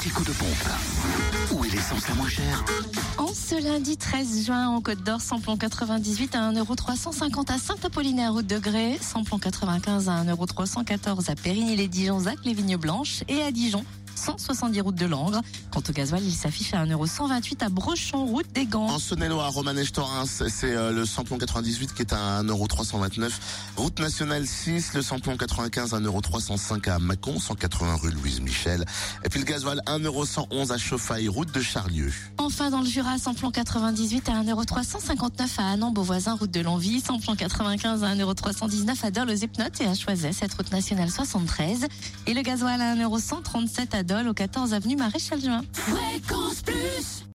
petit coup de pompe. Où est l'essence la moins chère En ce lundi 13 juin, en Côte d'Or, samplon 98 à 1,350€ à Saint-Apollinaire, route de Grès, samplon 95 à 1,314€ à Périgny-les-Dijon, les Vignes Blanches et à Dijon. 170 route de Langres. Quant au gasoil, il s'affiche à 1,128€ à Brochon, route des Gants. En Saône-et-Loire, Romanèche Torins, c'est euh, le samplon 98 qui est à 1,329€. Route nationale 6, le samplon 95 à 1,305€ à Mâcon, 180 rue Louise Michel. Et puis le gasoil 1,111€ à Chauffaille, route de Charlieu. Enfin, dans le Jura, samplon 98 à 1,359€ à Annan, Beauvoisin, route de Longwy, samplon 95 à 1,319€ à Dole aux Epnotes et à Choiset, cette route nationale 73. Et le gasoil à 1,137€ à Au 14 avenue Maréchal Juin. Fréquence Plus